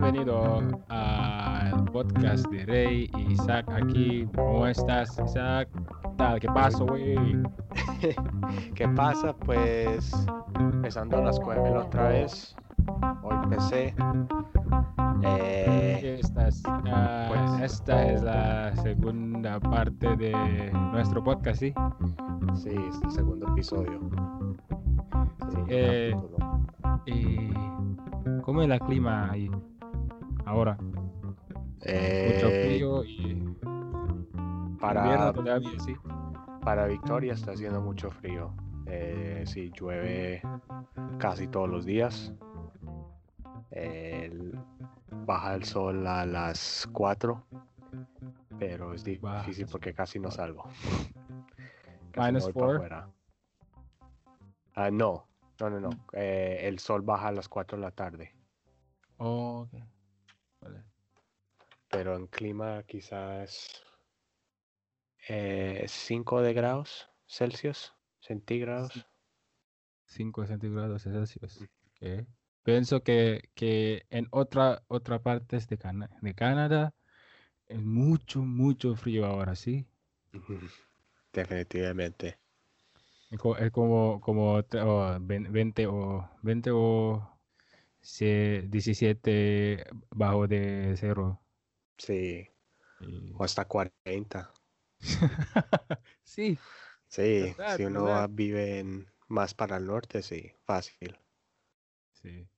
bienvenido al podcast de Rey y Isaac aquí. ¿Cómo estás, Isaac? ¿Qué pasa, güey? ¿Qué pasa? Pues empezando a la escuela otra vez. Hoy empecé. Eh, Esta es, ah, Pues- esta es la segunda parte de nuestro podcast, ¿sí? sí, es el segundo episodio. Sí, eh, capítulo. ¿Y cómo es el clima ahí ahora? Mucho Eh, frío y para, invierno todavía, ¿sí? para Victoria está haciendo mucho frío. Eh, sí, llueve casi todos los días. El- baja el sol a las 4, pero es difícil porque casi no salgo. Casi Minus no voy para four. afuera. Ah, no, no, no, no. Eh, el sol baja a las 4 de la tarde, Oh. Pero en clima quizás 5 de grados Celsius, centígrados. 5 centígrados Celsius. ok. Pienso que, que en otra, otra partes de, Cana- de Canadá es mucho, mucho frío ahora, ¿sí? Definitivamente. Es co- es como, como tre- o ven- 20 o 20 o se- 17 bajo de cero. Sí, o hasta 40. sí, Sí, ¿Verdad? si uno vive en- más para el norte, sí, fácil. sí.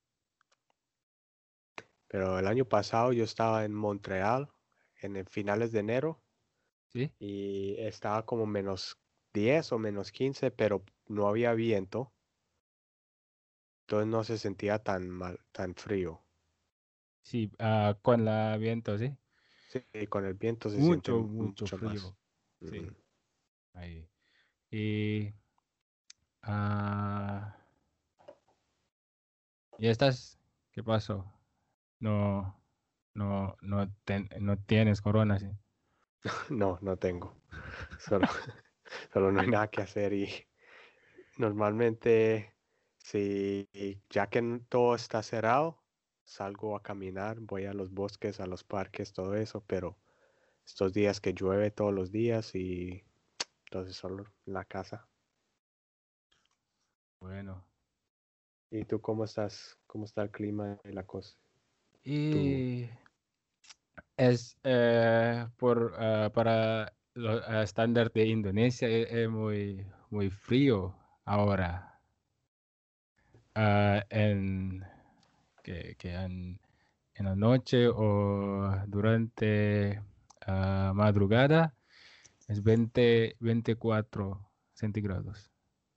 Pero el año pasado yo estaba en Montreal en el finales de enero Sí, y estaba como menos 10 o menos 15, pero no había viento. Entonces no se sentía tan mal, tan frío. sí, ah, con la viento, sí. Sí, con el viento se siente Mucho, mu- mucho más. sí. Ahí. Y. ah, ¿Y estas? ¿Qué pasó? No. No, no, ten- no tienes corona, sí. No, no tengo. Solo, solo no hay nada que hacer y normalmente si ya que todo está cerrado, salgo a caminar, voy a los bosques, a los parques, todo eso, pero estos días que llueve todos los días y entonces solo en la casa. Bueno. ¿Y tú cómo estás? ¿Cómo está el clima y la cosa? Y es eh, por ah, para los estándares de Indonesia es, es muy muy frío ahora. Ah, en que, que en, en la noche o durante ah, madrugada es 20 24 centígrados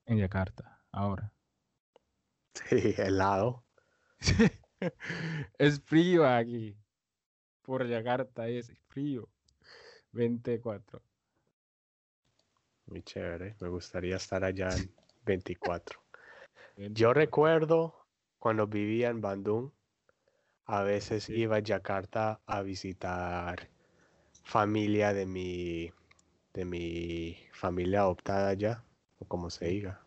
en Yakarta ahora. Sí, helado. Es frío aquí. Por Yakarta es frío. 24. Muy chévere. Me gustaría estar allá en 24. 24. Yo recuerdo cuando vivía en Bandung, a veces iba a Yakarta a visitar familia de mi, de mi familia adoptada allá, o como se diga.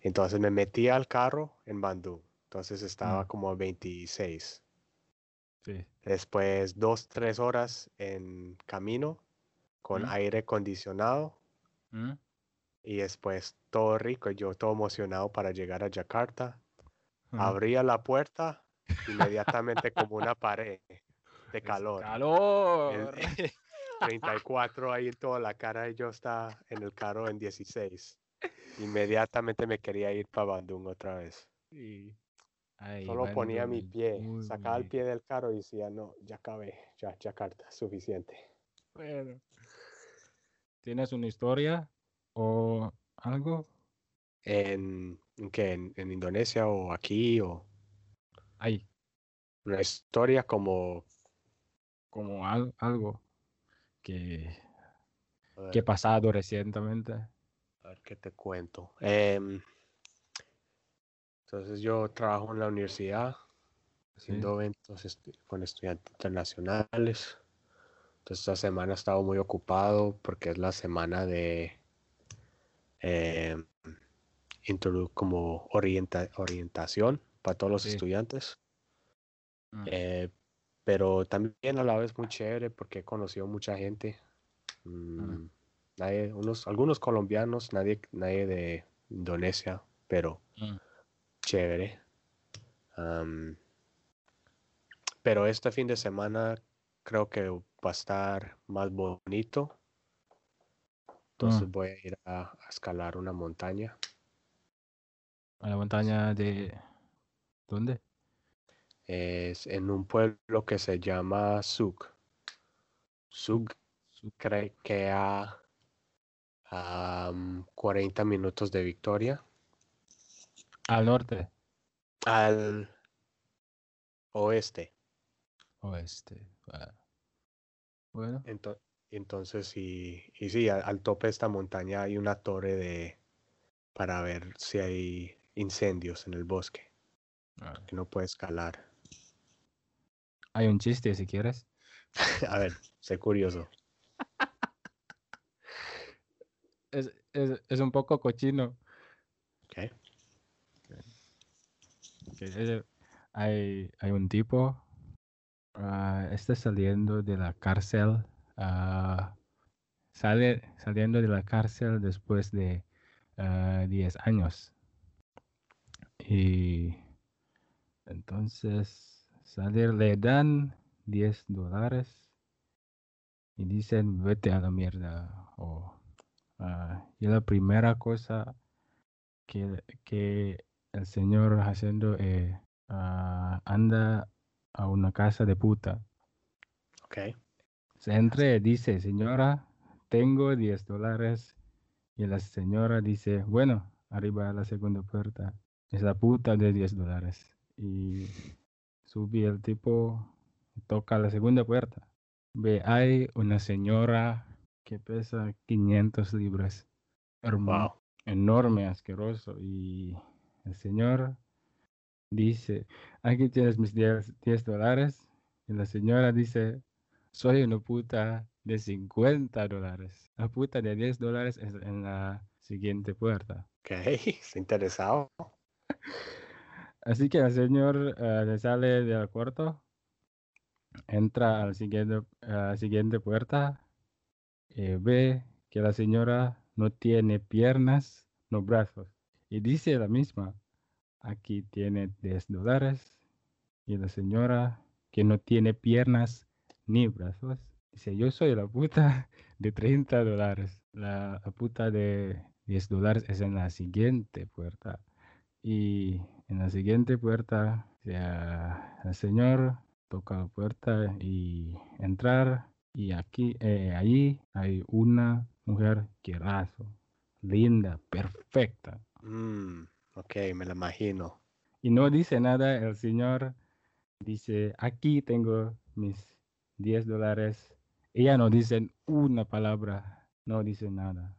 Entonces me metía al carro en Bandung. Entonces estaba Mm. como a 26. Sí. Después dos, tres horas en camino con Mm. aire acondicionado ¿Mm? y después todo rico, yo todo emocionado para llegar a Yakarta. Abría la puerta, inmediatamente como una pared de Es calor. El- calor. 34 ahí en toda la cara y yo estaba en el carro en 16. Inmediatamente me quería ir para Bandung otra vez. Sí. Ay, Solo ponía mi pie, muy sacaba el pie del carro y decía, no, ya acabé, ya Yakarta, suficiente. Bueno. ¿Tienes una historia o algo? ¿En, en qué? ¿En, en Indonesia o aquí? O Ay, una historia como... como al- algo que, que ha pasado recientemente. A ver qué te cuento. Em, entonces yo trabajo en la universidad haciendo eventos estu- con estudiantes internacionales. Entonces esta semana he estado muy ocupado porque es la semana de em, como orienta- orientación para todos los Sí. estudiantes. Mm. Eh, pero también a la vez muy chévere porque he conocido mucha gente. Mm. Mm, nadie- unos, algunos colombianos, nadie, nadie de Indonesia, pero Mm. chévere. Pero este fin de semana creo que va a estar más bonito. Entonces voy a ir a, a escalar una montaña. A la montaña de... ¿Dónde? Es en un pueblo que se llama Suk. Suk Su- creo que a, a, mm, 40 minutos de Victoria. Al norte. Al oeste. Oeste. ah. Bueno. Ento- entonces, y, y sí, al, al tope de esta montaña hay una torre de para ver si hay incendios en el bosque, ah. que no puede escalar. Hay un chiste si quieres. A ver, sé curioso. Es, es, es un poco cochino. ¿ok? es- hay, hay un tipo, ah, está saliendo de la cárcel, ah, sale saliendo de la cárcel después de ah, 10 años. Y entonces sale, le dan 10 dólares y dicen vete a la mierda. O, ah, y la primera cosa que, que el señor haciendo eh, ah, anda a una casa de puta. Ok. Se entra y dice, señora, tengo 10 dólares. Y la señora dice, bueno, arriba a la segunda puerta. Es la puta de 10 dólares. Y sube el tipo, toca la segunda puerta. Ve, hay una señora que pesa 500 libras. Wow. enorme, asqueroso. Y el señor dice, aquí tienes mis 10 10 dólares. Y la señora dice, soy una puta de 50 dólares. La puta de 10 dólares es en la siguiente puerta. Ok, está interesado. Así que el señor eh, sale del cuarto, entra siguiente, a la siguiente puerta, y ve que la señora no tiene piernas, no brazos. Y dice la misma, aquí tiene 10 dólares. Y la señora que no tiene piernas ni brazos, dice, yo soy la puta de 30 dólares. La, la puta de 10 dólares es en la siguiente puerta. Y en la siguiente puerta, sea, el señor toca la puerta y entrar. Y aquí, eh, allí hay una mujer querazo, linda, perfecta. Mm, ok, me la imagino. Y no dice nada, el señor dice, aquí tengo mis 10 dólares. Ella no dice una palabra, no dice nada.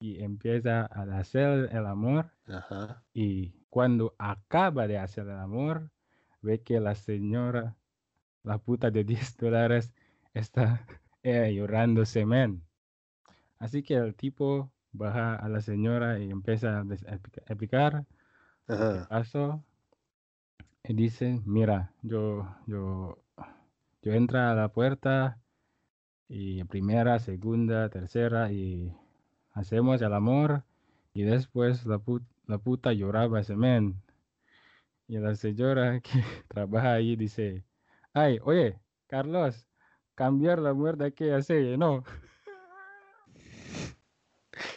Y empieza a hacer el amor Ajá. y cuando acaba de hacer el amor, ve que la señora, la puta de 10 dólares, está eh, llorando semen. Así que el tipo baja a la señora y empieza a explicar Ajá. pasó. Y dice, mira, yo, yo, yo entro a la puerta y primera, segunda, tercera y hacemos el amor y después la, pu- la puta lloraba semen. Y la señora que trabaja ahí dice, ay, oye, Carlos, cambiar la muerte que hace, ¿no?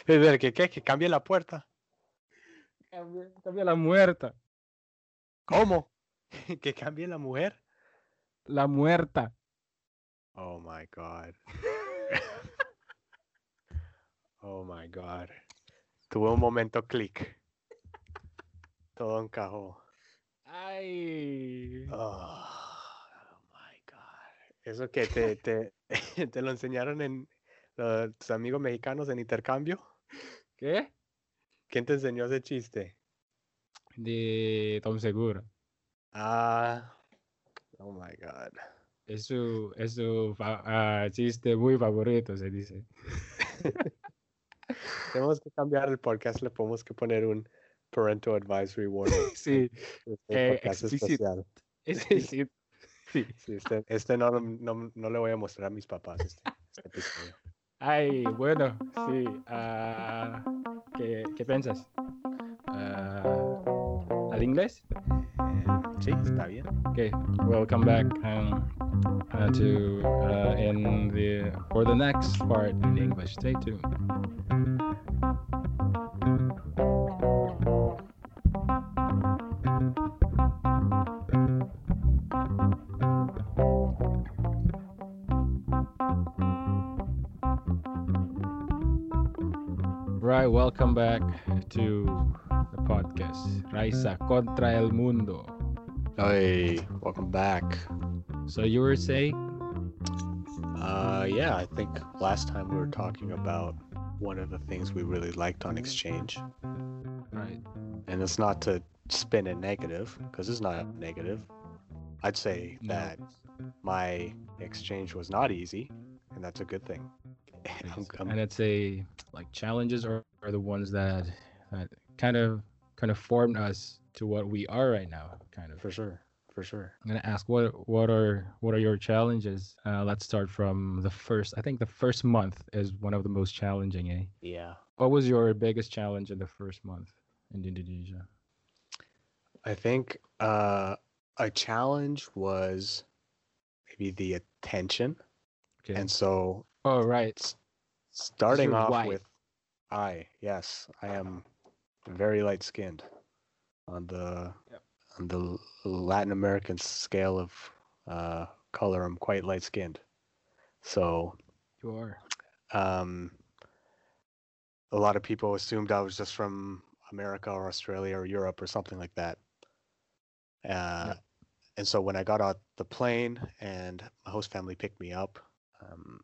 Es ver, ¿qué, qué? ¿Que cambie la puerta? Cambia, cambia la muerta, ¿Cómo? ¿Que cambie la mujer? la muerta. Oh my god. oh my god. Tuve un momento clic. Todo encajó. Ay. Oh, oh my god. Eso que te, te, te lo enseñaron en los, tus amigos mexicanos en intercambio. ¿Qué? ¿Quién te enseñó ese chiste? De Tom Segura. Ah. Oh my god. Es su, es su ah, chiste muy favorito, se dice. Tenemos que cambiar el podcast, le podemos que poner un parental advisory warning. Sí, Eh, especial. ese sí. Sí. Sí, este, este no, no, no le voy a mostrar a mis papás este, este episodio. Ay, bueno, sí. ah, ¿qué, ¿Qué piensas? Ah, ¿Al inglés? Sí, está bien. Okay, welcome back um, uh, to uh, in the for the next part in English. Stay tuned. To the podcast Raisa contra el mundo. Hey, welcome back. So you were saying? Uh, yeah, I think last time we were talking about one of the things we really liked on exchange, Right. and it's not to spin it negative because it's not negative. I'd say No. that my exchange was not easy, and that's a good thing. I'm- I'm- and it's a like challenges are, are the ones that that kind of kind of formed us to what we are right now kind of. For sure, for sure. i'm gonna ask what what are what are your challenges? Uh, let's start from the first i think the first month is one of the most challenging eh? Yeah, what was your biggest challenge in the first month in indonesia? I think uh, a challenge was maybe the attention, okay. And so oh right starting off white. with I, yes, I am very light skinned on the Yep. on the Latin American scale of uh, color. I'm quite light skinned, so you are um, a lot of people assumed I was just from America or Australia or Europe or something like that. Uh, And so when I got out the plane and my host family picked me up, um,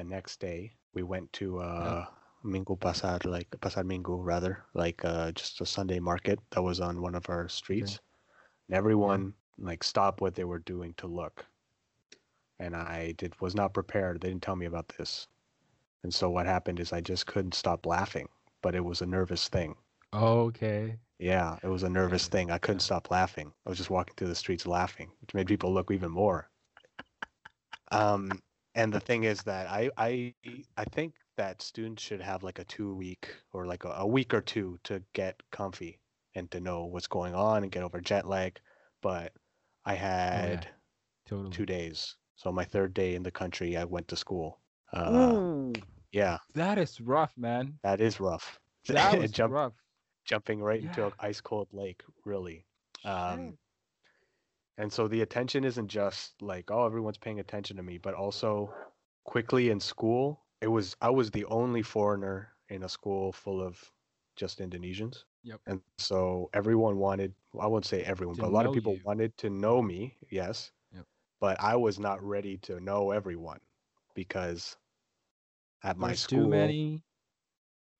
the next day we went to uh, Mingo Pasar, like Pasar Mingo rather, like uh, just a Sunday market that was on one of our streets. And everyone like stopped what they were doing to look. And I did was not prepared. They didn't tell me about this. And so what happened is I just couldn't stop laughing, but it was a nervous thing. okay Yeah, it was a nervous Yeah, thing. I couldn't yeah. stop laughing. I was just walking through the streets laughing, which made people look even more. Um, and the thing is that I I I think that students should have like a two week or like a, a week or two to get comfy and to know what's going on and get over jet lag. But I had totally two days. So my third day in the country, I went to school. Uh, Ooh, yeah, that is rough man that is rough. that was Jump, rough jumping right into an ice cold lake, really. Um. And so the attention isn't just like, oh, everyone's paying attention to me, but also quickly in school, it was I was the only foreigner in a school full of just Indonesians. Yep. And so everyone wanted, I won't say everyone, To but a lot of people you. wanted to know me, yes. Yep. But I was not ready to know everyone because at my There's school too many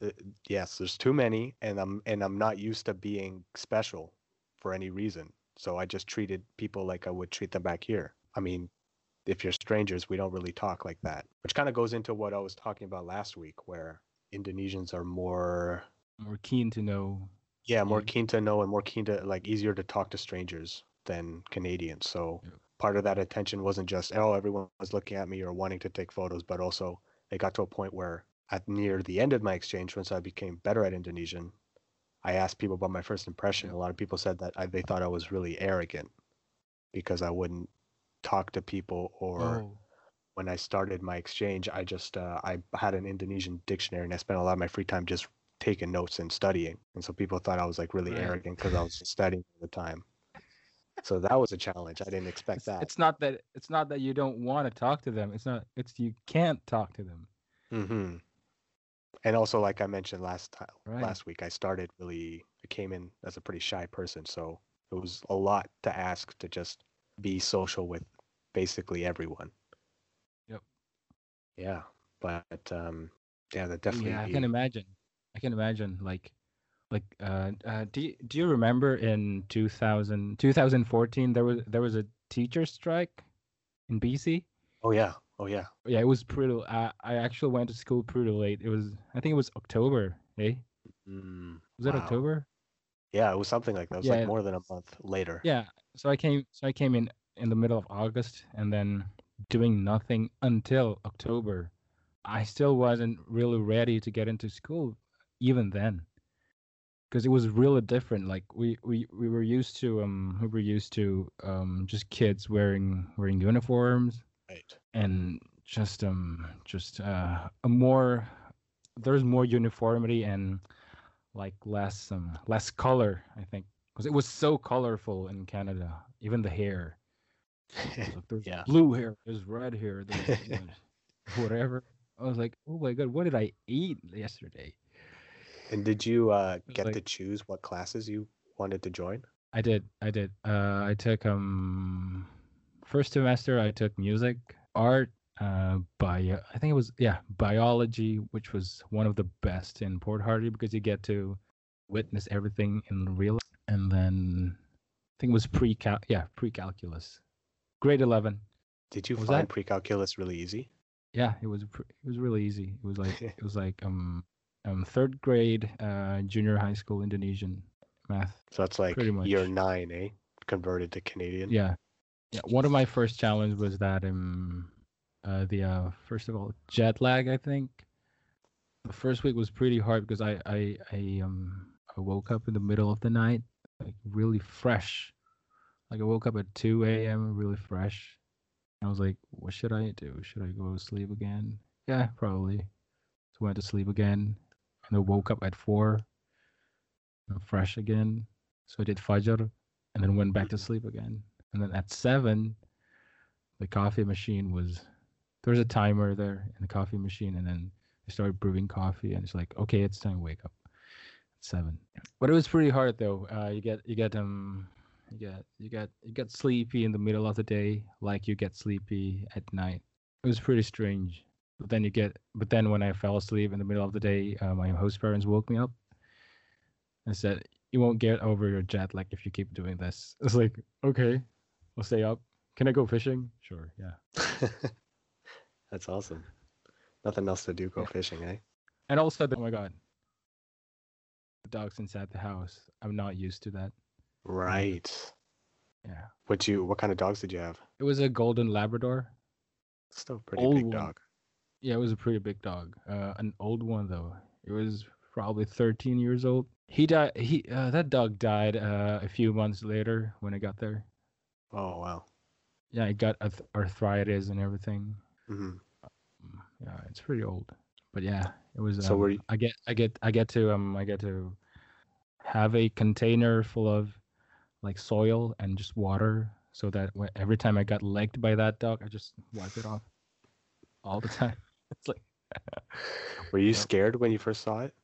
uh, yes there's too many and i'm and i'm not used to being special for any reason so i just treated people like i would treat them back here. I mean if you're strangers we don't really talk like that which kind of goes into what i was talking about last week where indonesians are more more keen to know yeah more keen to know and more keen to like easier to talk to strangers than canadians. So Yeah. part of that attention wasn't just oh everyone was looking at me or wanting to take photos but also it got to a point where at near the end of my exchange once i became better at indonesian i asked people about my first impression a lot of people said that I, they thought i was really arrogant because i wouldn't talk to people or oh. when i started my exchange i just uh, i had an indonesian dictionary and i spent a lot of my free time just taking notes and studying. And so people thought i was like really Right. arrogant because i was studying all the time. So that was a challenge. I didn't expect it's, that. it's not that it's not that you don't want to talk to them. It's not it's you can't talk to them. Hmm And also, like I mentioned last time, Right. last week, I started really. I came in as a pretty shy person, so it was a lot to ask to just be social with basically everyone. Yep. Yeah, but um, yeah, that definitely. yeah i can imagine i can imagine like like uh, uh do you, do you remember in 2000 2014 there was there was a teacher strike in bc Oh yeah. Oh yeah. yeah it was pretty i i actually went to school pretty late it was i think it was october eh Mm, was it Wow. october yeah, it was something like that. It was Yeah. like more than a month later. yeah so i came so i came in in the middle of August and then doing nothing until October. I still wasn't really ready to get into school even then. Because it was really different. Like we, we, we were used to um we were used to um just kids wearing wearing uniforms Right. and just um just uh a more there's more uniformity and like less um less color i think because it was so colorful in canada even the hair like, there's Yeah. blue hair there's red hair there's you know, whatever i was like oh my god what did i eat yesterday And did you uh, get like- to choose what classes you wanted to join? i did i did uh i took um first semester i took music art uh bio i think it was yeah biology which was one of the best in port hardy because you get to witness everything in real and then i think it was pre cal yeah pre-calculus grade 11 Did you Was find pre-calculus really easy? yeah it was pre- it was really easy it was like it was like um um third grade uh junior high school indonesian math So that's like Pretty year much. nine, eh? Converted to Canadian. Yeah, yeah. One of my first challenge was that um, uh, the uh, first of all jet lag. I think the first week was pretty hard because I I I um I woke up in the middle of the night like really fresh. Like I woke up at two a.m. really fresh. I was like, what should I do? Should I go to sleep again? Yeah, probably. So went to sleep again, and I woke up at four. I'm fresh again. So I did fajr, and then went back to sleep again. And then at seven, the coffee machine was there was a timer there in the coffee machine, and then I started brewing coffee, and it's like, okay, it's time to wake up. At seven, but it was pretty hard though. Uh, you get you get um you get you get you get sleepy in the middle of the day, like you get sleepy at night. It was pretty strange. But then you get, but then when I fell asleep in the middle of the day, uh, my host parents woke me up and said, "You won't get over your jet lag if you keep doing this." It's like, okay, I'll stay up. Can I go fishing? Sure, yeah. that's awesome. Nothing else to do, go Yeah. fishing, eh? And also, the, oh my god, the dogs inside the house. I'm not used to that. Right. Yeah, What you? What kind of dogs did you have? it was a golden Labrador. Still a pretty Old big one. dog. Yeah, it was a pretty big dog. Uh, an old one though. It was probably 13 years old. He died. He uh, that dog died uh, a few months later when I got there. Oh wow. Yeah, it got arthritis and everything. hmm Mm, Yeah, it's pretty old. But yeah, it was. So um, were you- I get I get I get to um I get to have a container full of like soil and just water so that when, every time I got legged by that dog, I just wipe it off all the time. It's like Were you scared when you first saw it?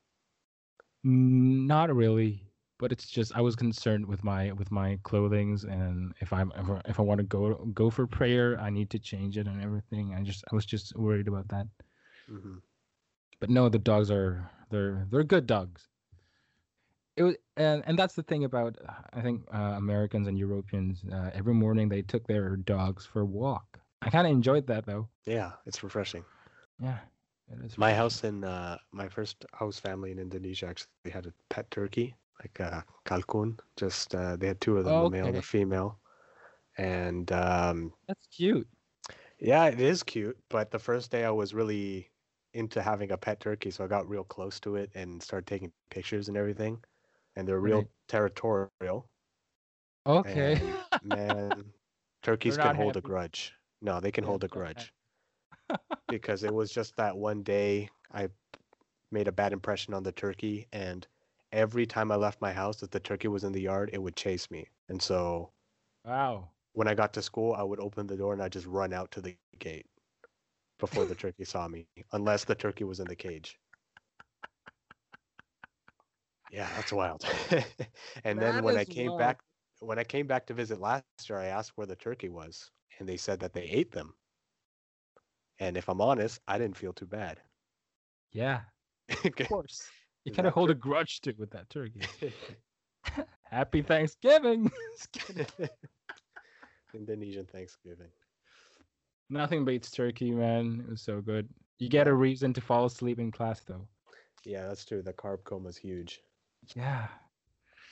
Not really, but it's just I was concerned with my with my clothings and if I'm if, I- if I want to go go for prayer, I need to change it and everything. I just I was just worried about that. hmm But no, the dogs are they're they're good dogs. It was and and that's the thing about I think uh, Americans and Europeans. Uh, every morning they took their dogs for a walk. I kind of enjoyed that though. Yeah, it's refreshing. Yeah, it is. My refreshing. house in uh, my first house family in Indonesia actually had a pet turkey, like a kalkun. Just uh, they had two of them, a male and Okay. a female. And um, That's cute. yeah, it is cute. But the first day I was really into having a pet turkey, so I got real close to it and started taking pictures and everything. And they're real Right. territorial. Okay. And man, turkeys can hold a grudge. No, they can Yeah, hold a grudge because it was just that one day I made a bad impression on the turkey, and every time I left my house, if the turkey was in the yard, it would chase me. And so wow. when I got to school, I would open the door and I'd just run out to the gate before the turkey saw me, unless the turkey was in the cage. Yeah, that's wild. and then when I came wild. back, when I came back to visit last year, I asked where the turkey was, and they said that they ate them. And if I'm honest, I didn't feel too bad. Yeah. Of course. You kind of that hold a grudge to with that turkey. Happy Thanksgiving. Indonesian Thanksgiving. Nothing beats turkey, man. It was so good. You get a reason to fall asleep in class, though. Yeah, that's true. The carb coma is huge. Yeah.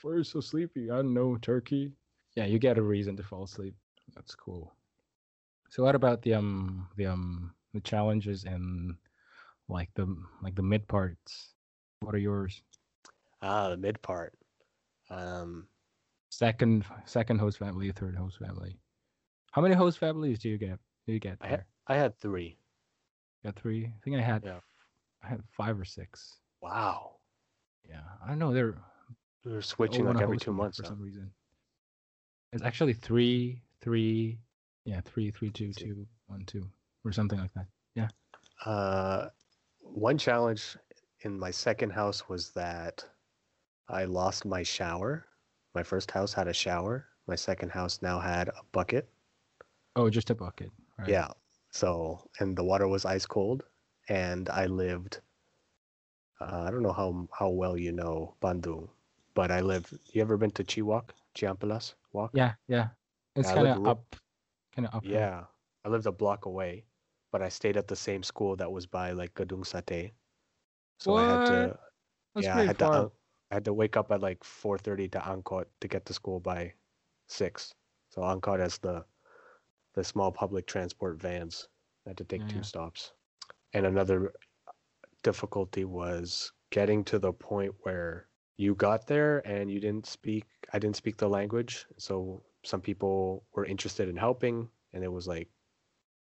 We're you so sleepy. I don't know, turkey. Yeah, you get a reason to fall asleep. That's cool. So what about the um the um the challenges and like the like the mid parts? What are yours? Ah, the mid part. Um, Second second host family, third host family. How many host families do you get? Do you get I there? had I had three. got three. I think I had Yeah. I had five or six. Wow. Yeah, I don't know. They're they're switching like every two months. for huh? some reason. It's actually three, three, yeah, three, three, two, two, one, two, or something like that. Yeah. Uh, one challenge in my second house was that I lost my shower. My first house had a shower. My second house now had a bucket. Oh, just a bucket. Right. Yeah. So, and the water was ice cold, and I lived. Uh, I don't know how how well you know Bandung, but I live. You ever been to Chiwak, Chiampilas Walk? Yeah, yeah. It's kind of up, kind of up. Yeah, I lived a block away, but I stayed at the same school that was by like Gadung Sate. So I had to, That's yeah, I had to, far. un- I had to wake up at like 4:30 to Angkot to get to school by six. So Angkot has the, the small public transport vans. I had to take Yeah, two stops, and another difficulty was getting to the point where you got there and you didn't speak i didn't speak the language so some people were interested in helping and it was like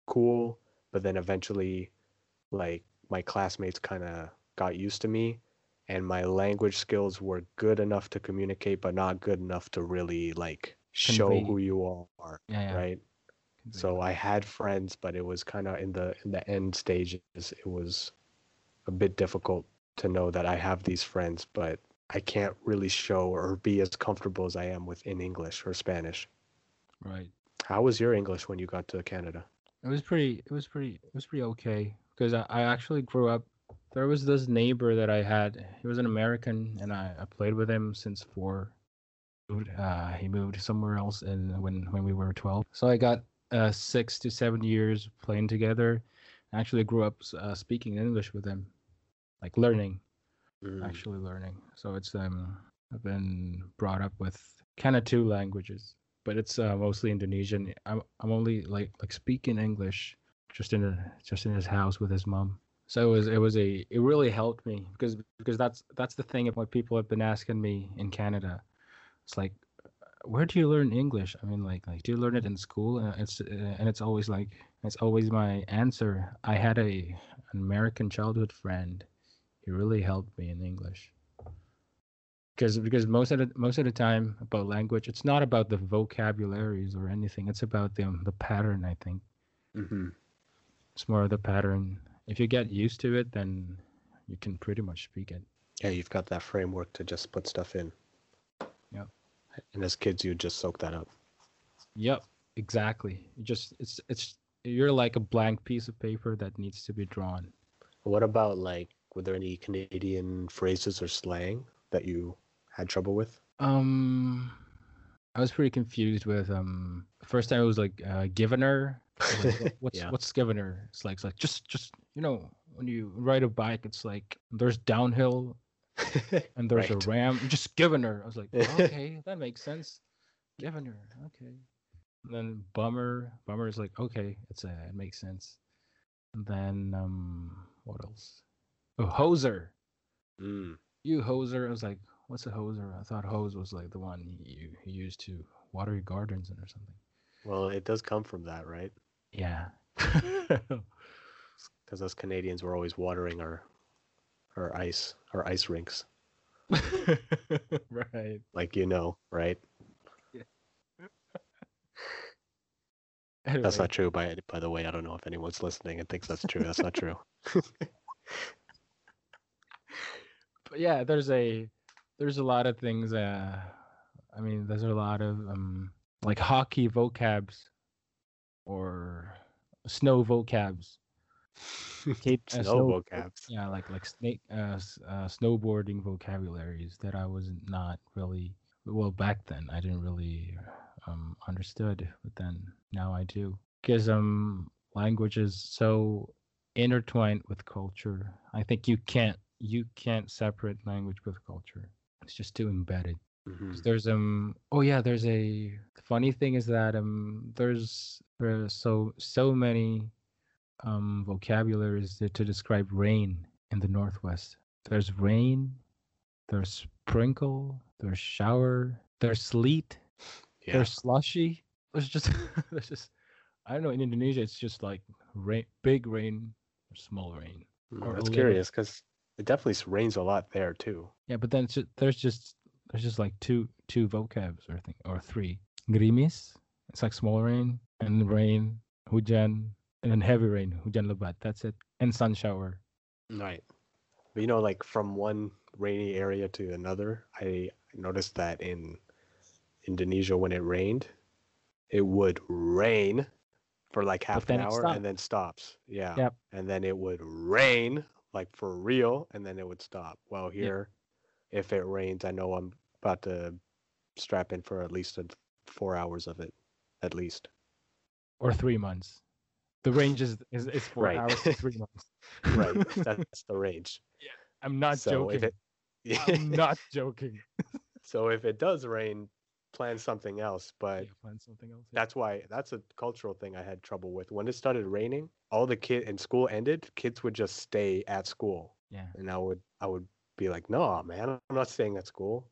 cool but then eventually like my classmates kind of got used to me and my language skills were good enough to communicate but not good enough to really like show who you all are Yeah, yeah. right Convey so. I had friends, but it was kind of in the in the end stages. It was a bit difficult to know that I have these friends, but I can't really show or be as comfortable as I am with in English or Spanish. right. How was your English when you got to Canada? It was pretty. It was pretty. It was pretty okay because I, I actually grew up. There was this neighbor that I had. He was an American, and I, I played with him since four. Uh, he moved somewhere else, and when when we were twelve, so I got uh, six to seven years playing together. I actually grew up uh, speaking English with him, like learning, Mm, actually learning. So it's um I've been brought up with kind of two languages, but it's uh, mostly Indonesian. I'm I'm only like like speaking English just in a just in his house with his mom. So it was it was a it really helped me because because that's that's the thing of what people have been asking me in Canada. It's like where do you learn English? I mean like like do you learn it in school? And it's uh, and it's always like it's always my answer. I had a an American childhood friend he really helped me in English. Because because most of the most of the time about language, it's not about the vocabularies or anything. It's about the the pattern. I think mhm. it's more of the pattern. If you get used to it, then you can pretty much speak it. Yeah, you've got that framework to just put stuff in. Yep. And as kids, you just soak that up. Yep, exactly. You just it's it's you're like a blank piece of paper that needs to be drawn. What about like, were there any Canadian phrases or slang that you had trouble with? Um, I was pretty confused with um. First time it was like uh, givener. Like, what's Yeah. what's givener? It's like it's like just just you know when you ride a bike, it's like there's downhill and there's Right. a ram. Just givener. I was like, okay, that makes sense. Givener. Okay. And then bummer. Bummer is like okay, it's a it makes sense. And then um, what else? Oh, hoser Mm. you hoser. I was like, what's a hoser? I thought hose was like the one you, you used to water your gardens in or something. Well, it does come from that, right? Yeah. Because us Canadians were always watering our our ice our ice rinks, right. like you know, right? That's Anyway, not true. By by the way, I don't know if anyone's listening and thinks that's true. That's not true. but yeah, there's a there's a lot of things. Uh, I mean, there's a lot of um like hockey vocabs or snow vocabs. Kate, uh, Snow snow- vocabs. yeah like like snake uh, uh snowboarding vocabularies that i was not really well back then i didn't really um understood but then now i do because um language is so intertwined with culture i think you can't you can't separate language with culture it's just too embedded Mhm. 'Cause There's um oh yeah, there's a the funny thing is that um there's there's so so many um vocabularies to, to describe rain in the northwest. There's rain, there's sprinkle, there's shower, there's sleet, Yeah. there's slushy. There's just there's just I don't know in Indonesia it's just like rain big rain or small rain. Mm, or That's curious because it definitely rains a lot there too. Yeah, but then it's ju- there's just there's just like two two vocabs or thing or three. Gerimis, it's like small rain, and rain, hujan, and then heavy rain, hujan lebat. That's it. And sun shower. Right. But you know, like from one rainy area to another, I noticed that in Indonesia when it rained, it would rain for like half an hour and then stops. Yeah. Yep. And then it would rain like for real and then it would stop. Well, here, if it rains, I know I'm about to strap in for at least a, four hours of it, at least. Or three months. The range is is, is four Right. hours to three months. Right. That's the range. Yeah, I'm not so joking. it, I'm not joking. so if it does rain, plan something else. But Yeah, find something else. yeah. that's why that's a cultural thing I had trouble with. When it started raining, all the kid and school ended, kids would just stay at school, yeah. and I would I would be like, no, man, I'm not staying at school.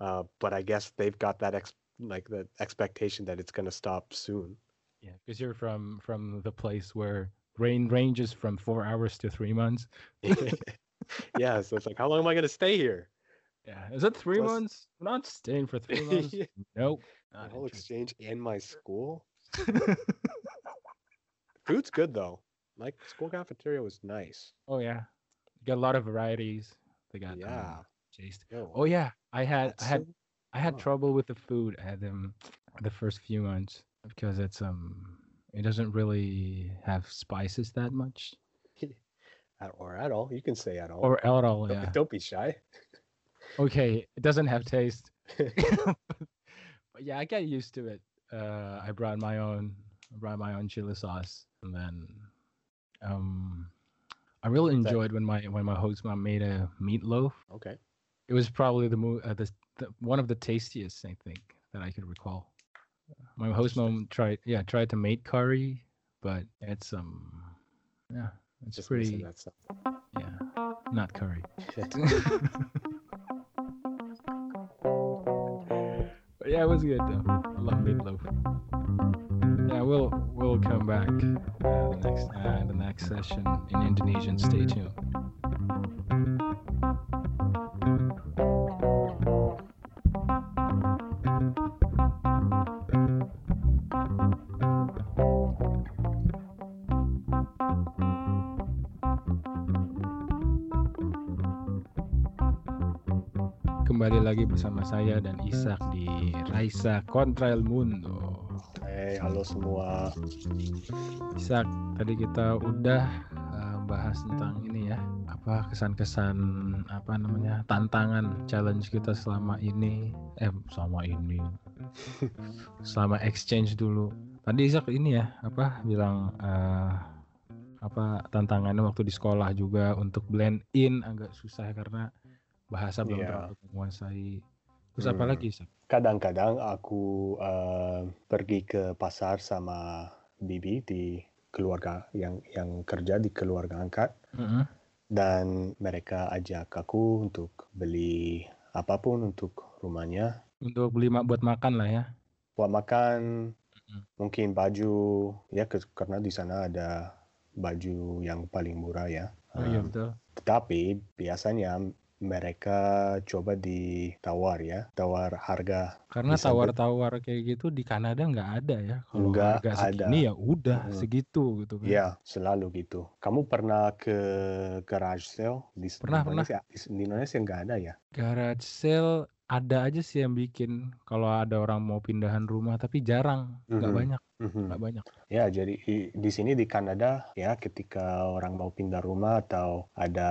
Uh, but I guess they've got that ex like the expectation that it's gonna stop soon. Yeah, because you're from from the place where rain ranges from four hours to three months. yeah, so it's like, how long am I gonna stay here? Yeah, is it three Plus- months? I'm not staying for three months. Yeah, Nope. the not whole exchange in my school. Food's good though. Like school cafeteria was nice. oh yeah, you got a lot of varieties. They got Yeah. Um, taste. Yo, Oh yeah, I had I had so- I had wow. trouble with the food at um the first few months because it's um it doesn't really have spices that much or at all. You can say at all. or at all. don't, Yeah. don't be shy. Okay, it doesn't have taste. but yeah, I got used to it. Uh, I brought my own, I brought my own chili sauce, and then, um, I really That- enjoyed when my when my host mom made a meatloaf. okay. It was probably the, mo- uh, the, the one of the tastiest I think that I could recall. My host mom tried, yeah, tried to make curry, but it's um, yeah, it's Just pretty, that stuff. yeah, not curry. But yeah, it was good though. I love meatloaf. Yeah, we'll we'll come back uh, the next uh, the next session in Indonesian. Stay tuned. Bersama saya dan Isak di Raisa Kontra El Mundo. Hey, halo semua. Isak, tadi kita udah uh, bahas tentang ini ya, apa kesan-kesan apa namanya tantangan challenge kita selama ini, eh selama ini, selama exchange dulu. Tadi Isak ini ya, apa bilang eh, apa tantangannya waktu di sekolah juga untuk blend in agak susah karena bahasa belum Iya. terlalu menguasai. Terus apa Hmm. lagi Isak? Kadang-kadang aku eh, pergi ke pasar sama Bibi di keluarga yang yang kerja di keluarga angkat Mm-mm. dan mereka ajak aku untuk beli apa pun untuk rumahnya Untuk beli ma- buat makan lah ya. buat makan Mm-mm. mungkin baju ya ke- karena di sana ada baju yang paling murah ya Oh iya Um, betul. tetapi biasanya mereka coba ditawar ya tawar harga Karena tawar-tawar kayak gitu di Kanada nggak ada ya. Kalau Nggak harga ada. segini ya udah Mm. segitu gitu kan. ya selalu gitu kamu pernah ke garage sale di, Pernah, pernah. Indonesia di, di Indonesia nggak ada ya Garage sale ada aja sih yang bikin kalau ada orang mau pindahan rumah tapi jarang, nggak Mhm. banyak, Mhm. nggak banyak. Ya, jadi di sini di Kanada ya ketika orang mau pindah rumah atau ada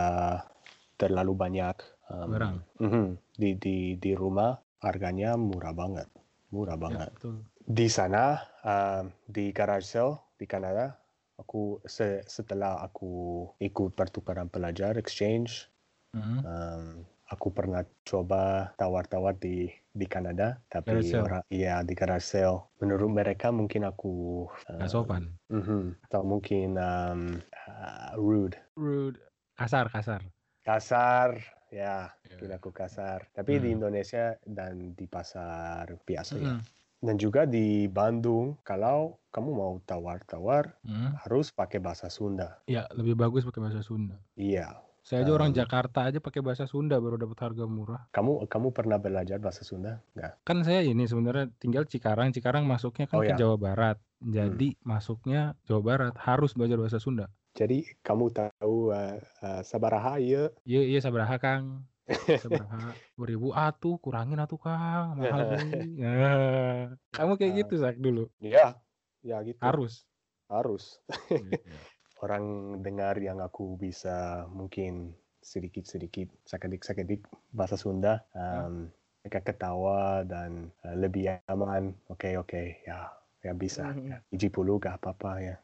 terlalu banyak um, Barang. mhm, di di di rumah harganya murah banget, murah Ya, banget. betul. Di sana um, di garage sale di Kanada aku se- setelah aku ikut pertukaran pelajar exchange Mhm. um, aku pernah coba tawar-tawar di di Kanada, tapi Garage sale. orang iya di garage sale. Menurut mereka mungkin aku eh, sopan. mhm, atau mungkin um, uh, rude, Rude. Kasar, kasar. Kasar, ya, Ya. mungkin aku kasar. Tapi di Hmm. Indonesia dan di pasar biasa ya. Mm-mm. Dan juga di Bandung, kalau kamu mau tawar-tawar Mm. harus pakai bahasa Sunda. Ya, lebih bagus pakai bahasa Sunda. Iya. Saya aja orang Jakarta aja pakai bahasa Sunda baru dapat harga murah. Kamu kamu pernah belajar bahasa Sunda? Enggak. Kan saya ini sebenarnya tinggal Cikarang. Cikarang masuknya kan Oh, ke ya. Jawa Barat. Jadi masuknya Jawa Barat harus belajar bahasa Sunda. Jadi kamu tahu uh, uh, sabaraha ieu? Iya, iya sabaraha Kang. Sabaraha 2000 atuh kurangin atuh Kang, mahal. Nah, kamu kayak Ah. gitu Sak dulu. Ya, ya gitu. Harus. Harus. Iya. Orang dengar yang aku bisa mungkin sedikit-sedikit sekedik-sekedik bahasa Sunda, um, mereka ketawa dan uh, lebih aman. Oke, oke, ya, ya bisa. Mhm. Ya, Iji puluh gak apa-apa ya.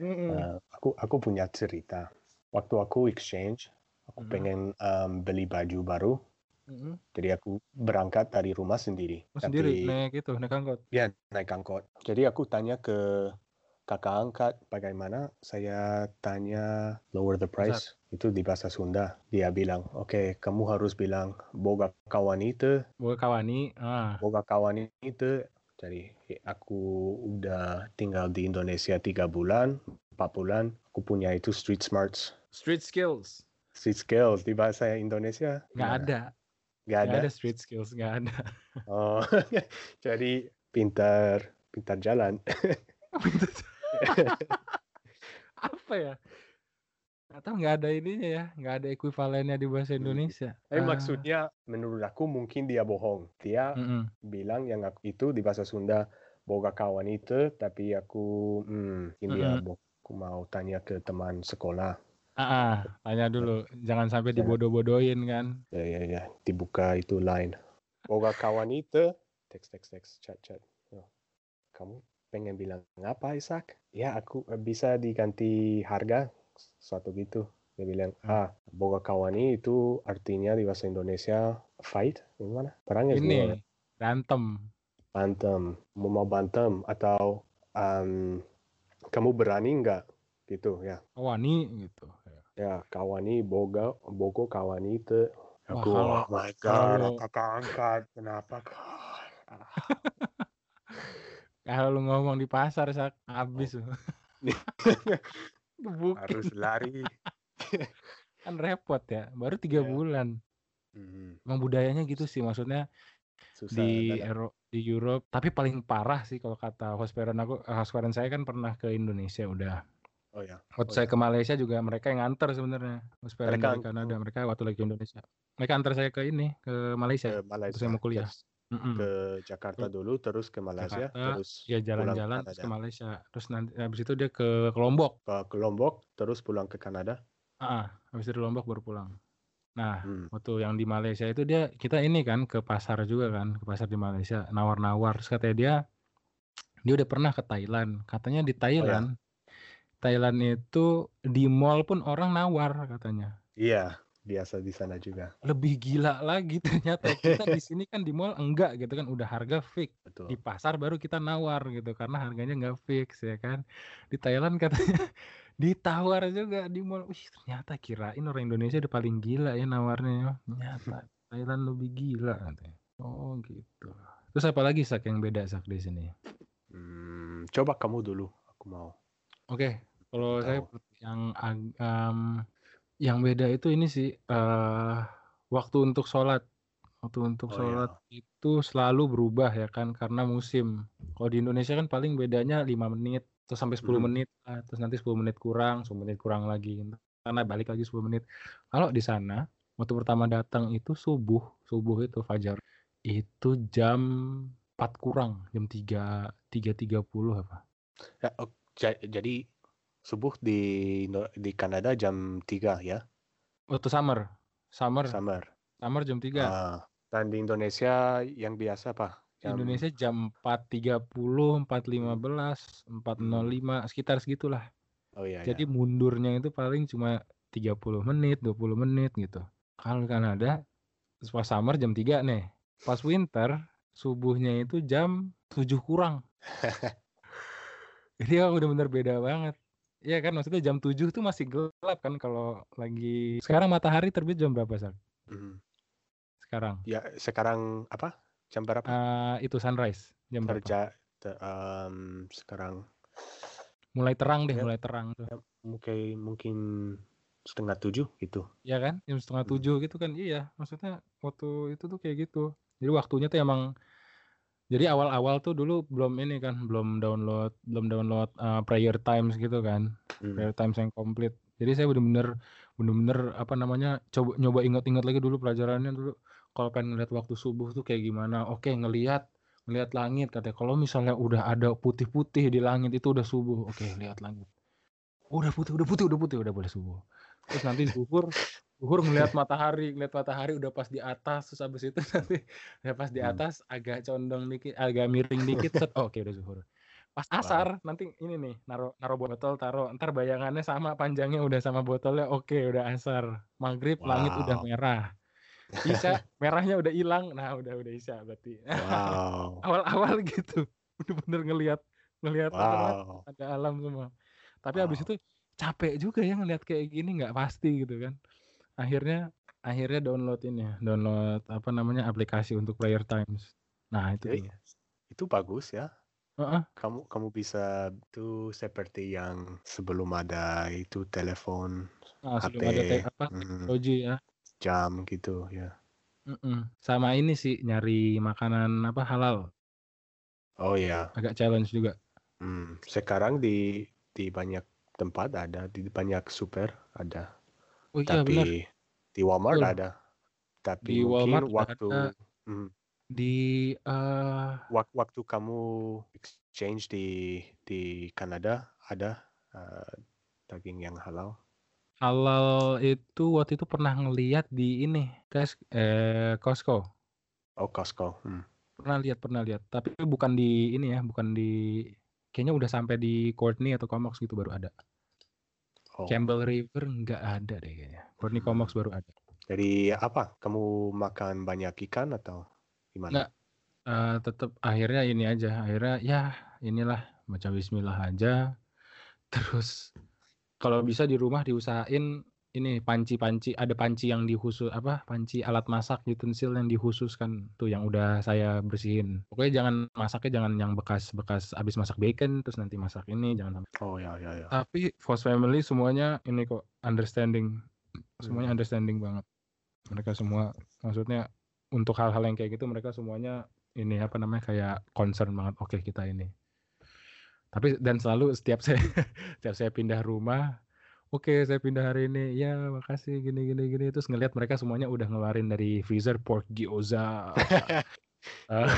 Uh, aku aku punya cerita. Waktu aku exchange, aku Mhm. pengen um, beli baju baru. Mm-mm. Jadi aku berangkat dari rumah sendiri. Oh, sendiri Tapi naik itu, naik angkot. ya naik angkot. Jadi aku tanya ke kakak angkat bagaimana. Saya tanya lower the price. Itu di bahasa Sunda. Dia bilang, oke kamu harus bilang boga kawan itu, Boga kawani. Ah. boga kawan itu. Jadi aku udah tinggal di Indonesia tiga bulan, empat bulan. Aku punya itu street smarts, Street skills. street skills di bahasa Indonesia. Nggak ada. Nggak Nggak ada. ada street skills, nggak ada. Oh, jadi pintar, pintar jalan. Apa ya? Tahu nggak ada ininya ya, nggak ada ekuivalennya di bahasa Hmm. Indonesia. Tapi Ah. maksudnya menurut aku mungkin dia bohong. Dia Mm-mm. bilang yang aku itu di bahasa Sunda boga kawan itu, tapi aku hmm, mungkin dia Mm-mm. bohong. Aku mau tanya ke teman sekolah. Ah, ah, tanya dulu, jangan sampai dibodoh-bodohin kan. Ya ya ya, dibuka itu line. Boga kawan itu, teks teks teks chat chat. Oh, Kamu pengen bilang apa Isak? Ya aku eh, bisa diganti harga suatu gitu. Dia bilang, Hmm. ah, boga kawani itu artinya di bahasa Indonesia fight, gimana? Perang ya ya? Ini berantem. Bantem, mau mau bantem atau um, kamu berani nggak gitu ya? Kawani gitu. Ya kawani boga bogo kawani itu. Aku oh my god, kalau- kakak angkat kenapa? Ah, Kalau lu ngomong di pasar sak habis lu. Gebukin. harus lari. kan repot ya. Baru tiga Ya. bulan. Hmm, Emang budayanya gitu sih, maksudnya susah. di Euro, di Europe. Tapi paling parah sih kalau kata host parent aku, eh, host parent saya kan pernah ke Indonesia udah. Oh ya. Waktu Oh, saya ya. ke Malaysia juga mereka yang nganter sebenarnya. Host parent Mereka dari Kanada, mereka waktu lagi ke Indonesia. Mereka antar saya ke ini, ke Malaysia. Ke Malaysia. saya mau kuliah. terus Mm-mm. Ke Jakarta dulu, terus ke Malaysia, Jakarta, terus Ya pulang jalan-jalan terus ke Kanada. Malaysia. Terus nanti habis itu dia ke, ke Lombok. Ke, ke Lombok, terus pulang ke Kanada. Ah, habis itu di Lombok baru pulang. Nah, Hmm. waktu yang di Malaysia itu dia kita ini kan ke pasar juga kan, ke pasar di Malaysia, nawar-nawar. Terus katanya dia dia udah pernah ke Thailand. Katanya di Thailand Thailand itu di mall pun orang nawar katanya. Iya, biasa di sana juga. Lebih gila lagi ternyata kita di sini kan di mall enggak gitu kan udah harga fix. Betul. Di pasar baru kita nawar gitu karena harganya nggak fix ya kan. Di Thailand katanya ditawar juga di mall. Wih, ternyata kirain orang Indonesia udah paling gila ya nawarnya. ya. Ternyata Thailand lebih gila katanya. Oh gitu. Terus apa lagi sak yang beda sak di sini? Hmm, coba kamu dulu, aku mau. Oke, kalau saya yang em, yang beda itu ini sih eh waktu untuk sholat. Waktu untuk Oh, sholat itu selalu berubah ya kan karena musim. Kalau di Indonesia kan paling bedanya 5 menit terus sampai 10 Mhm. menit lah. terus nanti 10 menit kurang, 10 menit kurang lagi. Karena balik lagi 10 menit. Kalau di sana waktu pertama datang itu subuh, subuh itu fajar. Itu jam 4 kurang, jam 3 3.30 apa? Ya, ok, ja- jadi subuh di di Kanada jam 3 ya, Waktu summer. Summer, summer. summer jam 3. Ah, dan di Indonesia yang biasa apa? Jam Indonesia jam 4.30, 4.15, 4.05, sekitar segitulah. Oh iya, Jadi iya. mundurnya itu paling cuma 30 menit, 20 menit gitu. Kalau di Kanada pas summer jam 3 nih. Pas winter subuhnya itu jam 7 kurang. Jadi ya bener-bener beda banget. Iya kan maksudnya jam 7 tuh masih gelap kan kalau lagi sekarang matahari terbit jam berapa, Sal? Mhm. Sekarang. Ya, sekarang apa? Jam berapa? Eh, itu sunrise jam berapa? Kerja te- em, sekarang Mulai terang deh, Ya. mulai terang tuh. mungkin mungkin setengah tujuh gitu. Iya kan? Jam setengah Hmm. tujuh gitu kan. Iya, maksudnya waktu itu tuh kayak gitu. Jadi waktunya tuh emang jadi awal-awal tuh dulu belum ini kan, belum download, belum download eh, prayer times gitu kan. Hmm. Prayer times yang komplit. Jadi saya bener-bener bener-bener apa namanya coba nyoba ingat-ingat lagi dulu pelajarannya dulu. Kalau pengen ngeliat waktu subuh tuh kayak gimana? Oke, ngelihat ngelihat langit katanya. Kalau misalnya udah ada putih-putih di langit itu udah subuh. Oke, lihat langit. Udah putih, udah putih, udah putih, udah boleh subuh. Terus nanti zuhur, zuhur ngelihat matahari, ngelihat matahari udah pas di atas, terus habis itu nanti ya pas di Hmm. atas agak condong dikit, agak miring dikit, set, oh, oke udah zuhur. Pas asar nanti ini nih, naruh naruh botol, taruh, ntar bayangannya sama panjangnya udah sama botolnya, oke udah asar. Maghrib langit udah Wow. merah. Isya merahnya udah hilang, nah udah udah isya berarti. Wow. Awal-awal gitu, bener-bener ngelihat ngelihat Wow. ada alam semua. Tapi Wow. itu capek juga ya ngelihat kayak gini nggak pasti gitu kan. Akhirnya akhirnya download ini ya, download apa namanya aplikasi untuk prayer times. Nah itu Jadi, tuh. itu bagus ya. Heeh. Kamu kamu bisa itu seperti yang sebelum ada itu telepon, Nah, HP, sebelum ada te- apa teknologi ya. jam gitu ya. Mm-mm. Sama ini sih nyari makanan apa halal Oh ya. agak challenge juga. Hmm, Sekarang di di banyak tempat ada, di banyak super ada. Oh iya benar. Di Walmart Betul. ada. Tapi Di mungkin Walmart waktu ada. hmm, Di wak- waktu kamu exchange di di Kanada ada eh, daging yang halal. halal itu waktu itu pernah ngeliat di ini, guys, eh Costco. Oh, Costco. Hmm. Pernah lihat, pernah lihat. Tapi bukan di ini ya, bukan di kayaknya udah sampai di Courtney atau Comox gitu baru ada. Oh. Campbell River nggak ada deh kayaknya. Courtney Hmm. Comox baru ada. Jadi apa? Kamu makan banyak ikan atau gimana? Nggak, eh tetap akhirnya ini aja. Akhirnya ya inilah baca bismillah aja. Terus kalau bisa di rumah diusahain ini panci-panci ada panci yang dikhusus apa panci alat masak utensil yang dikhususkan tuh yang udah saya bersihin pokoknya jangan masaknya jangan yang bekas-bekas abis masak bacon terus nanti masak ini jangan sampai Oh ya ya ya. tapi Foss family semuanya ini kok understanding semuanya Hmm. understanding banget mereka semua maksudnya untuk hal-hal yang kayak gitu mereka semuanya ini apa namanya kayak concern banget oke kita ini tapi dan selalu setiap saya setiap saya pindah rumah oke saya pindah hari ini ya makasih gini gini gini terus ngelihat mereka semuanya udah ngeluarin dari freezer pork gyoza Eh,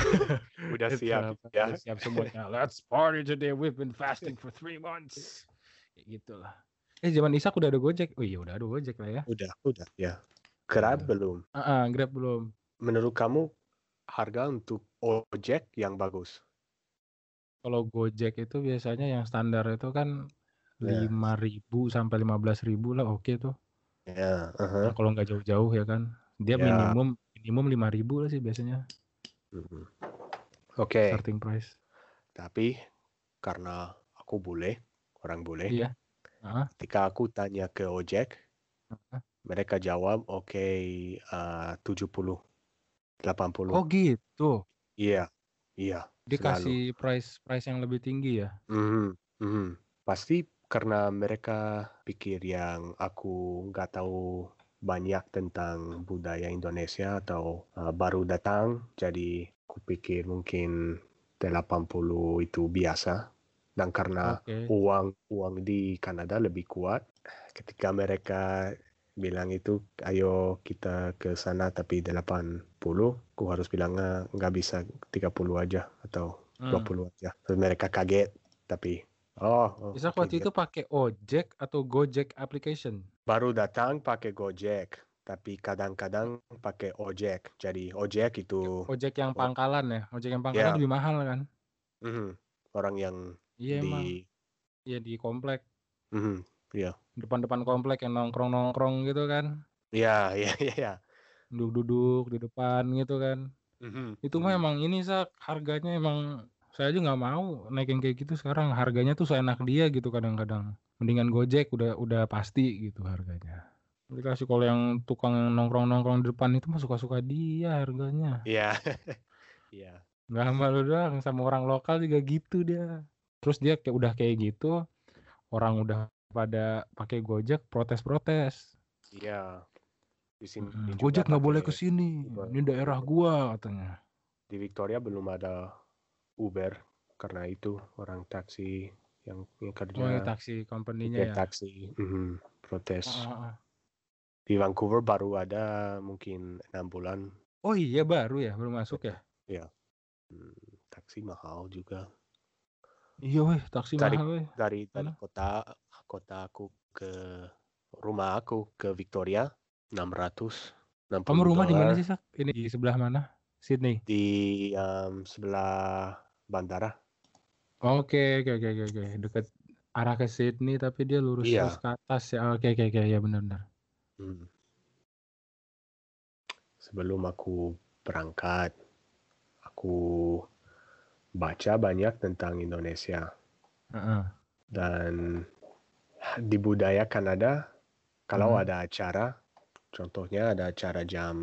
Udah siap apa, ya. udah siap semuanya let's party today we've been fasting for three months gitulah eh zaman Isak udah ada Gojek oh iya udah ada Gojek lah ya Udah, udah ya. Grab Udah. belum. ah ah, Grab belum Menurut kamu harga untuk ojek yang bagus? kalau Gojek itu biasanya yang standar itu kan. Lima ribu sampai lima belas ribu lah oke tuh Ya, Nah, aha. kalau nggak jauh-jauh ya kan dia Ya. minimum minimum lima ribu lah sih biasanya Mhm. Oke, starting price tapi karena aku bule, orang bule, iya Ah, ketika aku tanya ke ojek, ah. mereka jawab oke eh, 70, 80. oh gitu Iya, iya, dia selalu. kasih price price yang lebih tinggi ya Mhm, mhm. Pasti karena mereka pikir yang aku nggak tahu banyak tentang budaya Indonesia atau uh, baru datang, jadi aku pikir mungkin 80 itu biasa. Dan karena oke uang uang di Kanada lebih kuat, ketika mereka bilang itu, ayo kita ke sana tapi 80, aku harus bilang "Ah, nggak bisa 30 aja atau Hmm. 20 aja. Terus mereka kaget, tapi oh, oh, Bisa oke, waktu dia itu pakai ojek atau Gojek application baru datang pakai Gojek, tapi kadang-kadang pakai ojek. Jadi ojek itu ojek yang oh, pangkalan ya ojek yang pangkalan ya, lebih mahal kan mhm, orang yang iya emang di, iya di komplek mhm, ya, depan-depan komplek yang nongkrong-nongkrong gitu kan ya, ya, ya, ya. duduk-duduk di depan gitu kan. Mhm, Itu mah mhm. emang ini Sak, harganya emang saya aja nggak mau naik yang kayak gitu sekarang. Harganya tuh seenak dia gitu kadang-kadang. Mendingan Gojek udah udah pasti gitu harganya. Dikasih kalau yang tukang yang nongkrong-nongkrong di depan itu mah suka-suka dia harganya. Iya. Iya. Nggak sama lu doang, sama orang lokal juga gitu dia. Terus dia kayak udah kayak gitu, orang udah pada pakai Gojek protes-protes. Iya. Di sini Mm, juga Gojek nggak boleh ke sini. Ini daerah gua katanya. Di Victoria belum ada Uber karena itu orang taksi yang, yang kerja Oh, ya taksi company-nya pakai ya. taksi mhm, protes. Ah, ah, ah. Di Vancouver baru ada mungkin enam bulan. Oh iya baru ya, baru masuk ya. Hmm, taksi mahal juga. Iya weh, taksi Cari- mahal weh. Dari dari Mana? kota kota aku ke rumah aku ke Victoria 600 60 Kamu rumah di mana sih, Sak? Ini di sebelah mana? Sydney. Di em, sebelah bandara. Oke, oke, oke, oke, oke. Deket arah ke Sydney tapi dia lurus Iya. terus ke atas ya. Oke, oke, oke, ya benar-benar. Hmm. Sebelum aku berangkat, aku baca banyak tentang Indonesia Heeh. dan di budaya Kanada kalau Hmm. ada acara, contohnya ada acara jam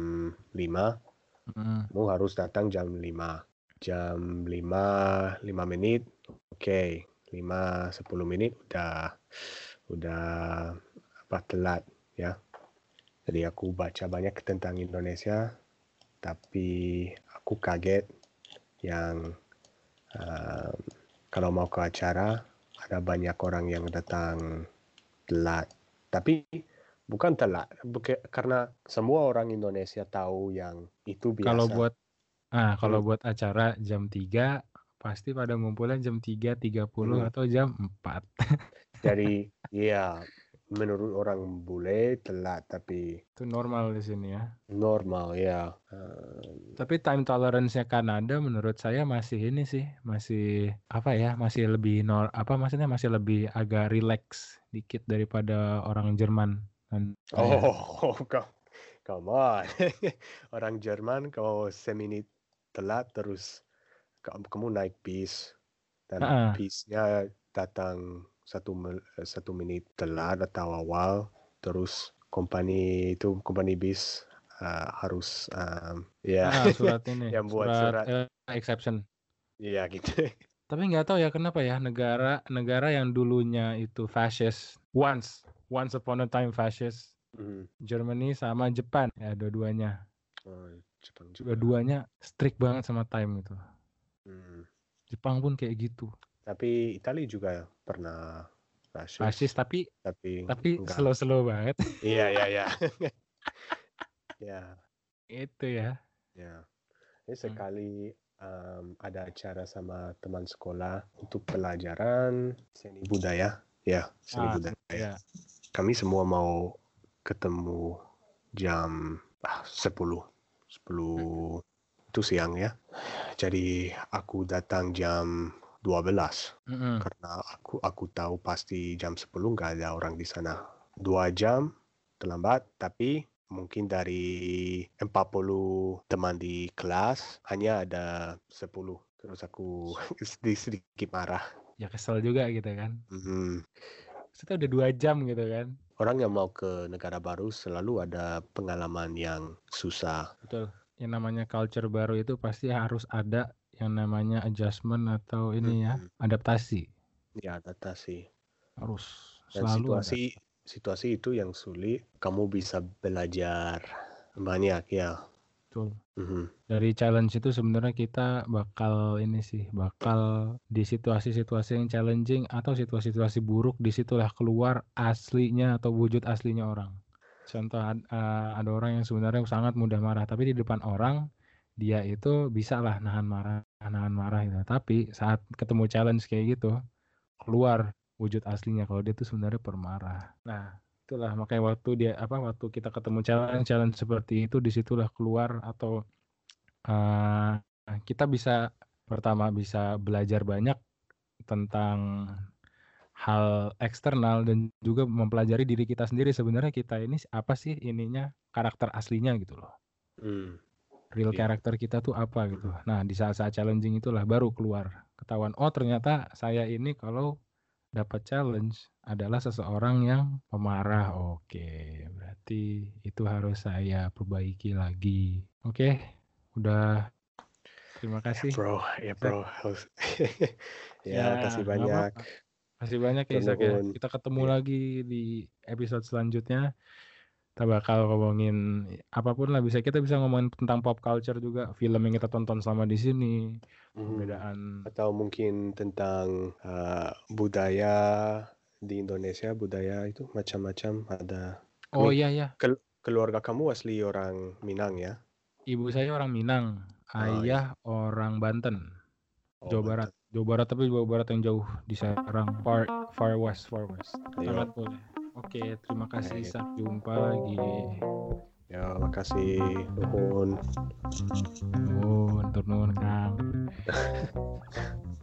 5, Heeh. kamu harus datang jam 5. Jam 5, 5 menit, oke. 5, 10 menit udah udah apa telat ya. Jadi aku baca banyak tentang Indonesia, tapi aku kaget yang um, kalau mau ke acara ada banyak orang yang datang telat. Tapi bukan telat, buke- karena semua orang Indonesia tahu yang itu biasa. Kalau buat ah, kalau Hmm. buat acara jam 3 pasti pada ngumpulnya jam 3.30 Hmm. atau jam 4. Jadi ya menurut orang bule telat tapi Itu normal di sini ya. normal ya. Tapi time tolerance-nya Kanada menurut saya masih ini sih, masih apa ya, masih lebih nor apa maksudnya masih lebih agak relax dikit daripada orang Jerman. Saya- Oh, come, come on. Orang Jerman kalau semenit telat terus ka- kamu naik bis dan Ah. bisnya datang satu mel- satu menit telat atau awal terus company itu company bis uh, harus um, ya Ah, surat ini, Yang buat surat, surat. eh, exception. ya gitu. Tapi nggak tahu ya kenapa ya negara negara yang dulunya itu fascist once once upon a time fascist Mhm. Germany sama Jepang ya dua-duanya Oh, Jepang juga. dua-duanya strict banget sama time itu Hmm. Jepang pun kayak gitu Tapi Italia juga pernah fascist, fascist tapi tapi tapi enggak. slow-slow banget Iya iya iya. ya itu ya ya. Ini Hmm. sekali um, ada acara sama teman sekolah untuk pelajaran seni budaya. Ya seni Ah, budaya. ya Kami semua mau ketemu jam ah, 10 10 itu siang ya. Jadi aku datang jam 12 Mm-mm. karena aku aku tahu pasti jam 10 nggak ada orang di sana. Dua jam terlambat, tapi mungkin dari 40 teman di kelas hanya ada 10. Terus aku sedikit, marah. ya kesel juga gitu kan Mhm. Kita udah dua jam gitu kan Orang yang mau ke negara baru selalu ada pengalaman yang susah. betul yang namanya culture baru itu pasti harus ada yang namanya adjustment atau ini ya Mhm. adaptasi Ya adaptasi. harus Dan selalu ada. situasi situasi itu yang sulit. Kamu bisa belajar banyak ya. Betul. Mhm. dari challenge itu sebenarnya kita bakal ini sih bakal di situasi-situasi yang challenging atau situasi-situasi buruk di situlah keluar aslinya atau wujud aslinya orang. Contoh eh, ada orang yang sebenarnya sangat mudah marah tapi di depan orang dia itu bisa lah nahan marah nahan marah gitu. Tapi saat ketemu challenge kayak gitu keluar wujud aslinya. Kalau dia tuh sebenarnya permarah nah itulah makanya waktu dia apa waktu kita ketemu challenge challenge seperti itu di situlah keluar atau eh, kita bisa pertama bisa belajar banyak tentang hal eksternal dan juga mempelajari diri kita sendiri sebenarnya kita ini apa sih ininya karakter aslinya gitu loh Hmm. real Iya. karakter kita tuh apa gitu. Nah, di saat-saat challenging itulah baru keluar ketahuan oh ternyata saya ini kalau dapat challenge adalah seseorang yang pemarah. Oke, berarti itu harus saya perbaiki lagi. Oke, udah terima Ya kasih. bro, ya bro. Harus- ya, kasih nggak banyak. apa-apa. Kasih banyak ya Isak ya. Kita ketemu Iya. lagi di episode selanjutnya. Kita bakal ngomongin apa pun lah bisa kita bisa ngomongin tentang pop culture juga, film yang kita tonton selama di sini, Hmm. perbedaan Atau mungkin tentang uh, budaya di Indonesia budaya itu macam-macam ada Oh iya ya. Kel keluarga kamu asli orang Minang ya? Ibu saya orang Minang, oh, iya. ayah iya. orang Banten. Oh, Jawa Barat. Jawa Barat tapi Jawa Barat yang jauh di Serang far far west far west. Iya. Sangat boleh. Oke, terima kasih. Ayo. Sampai jumpa lagi. Ya, makasih. Nuhun. Nuhun, turun Kang.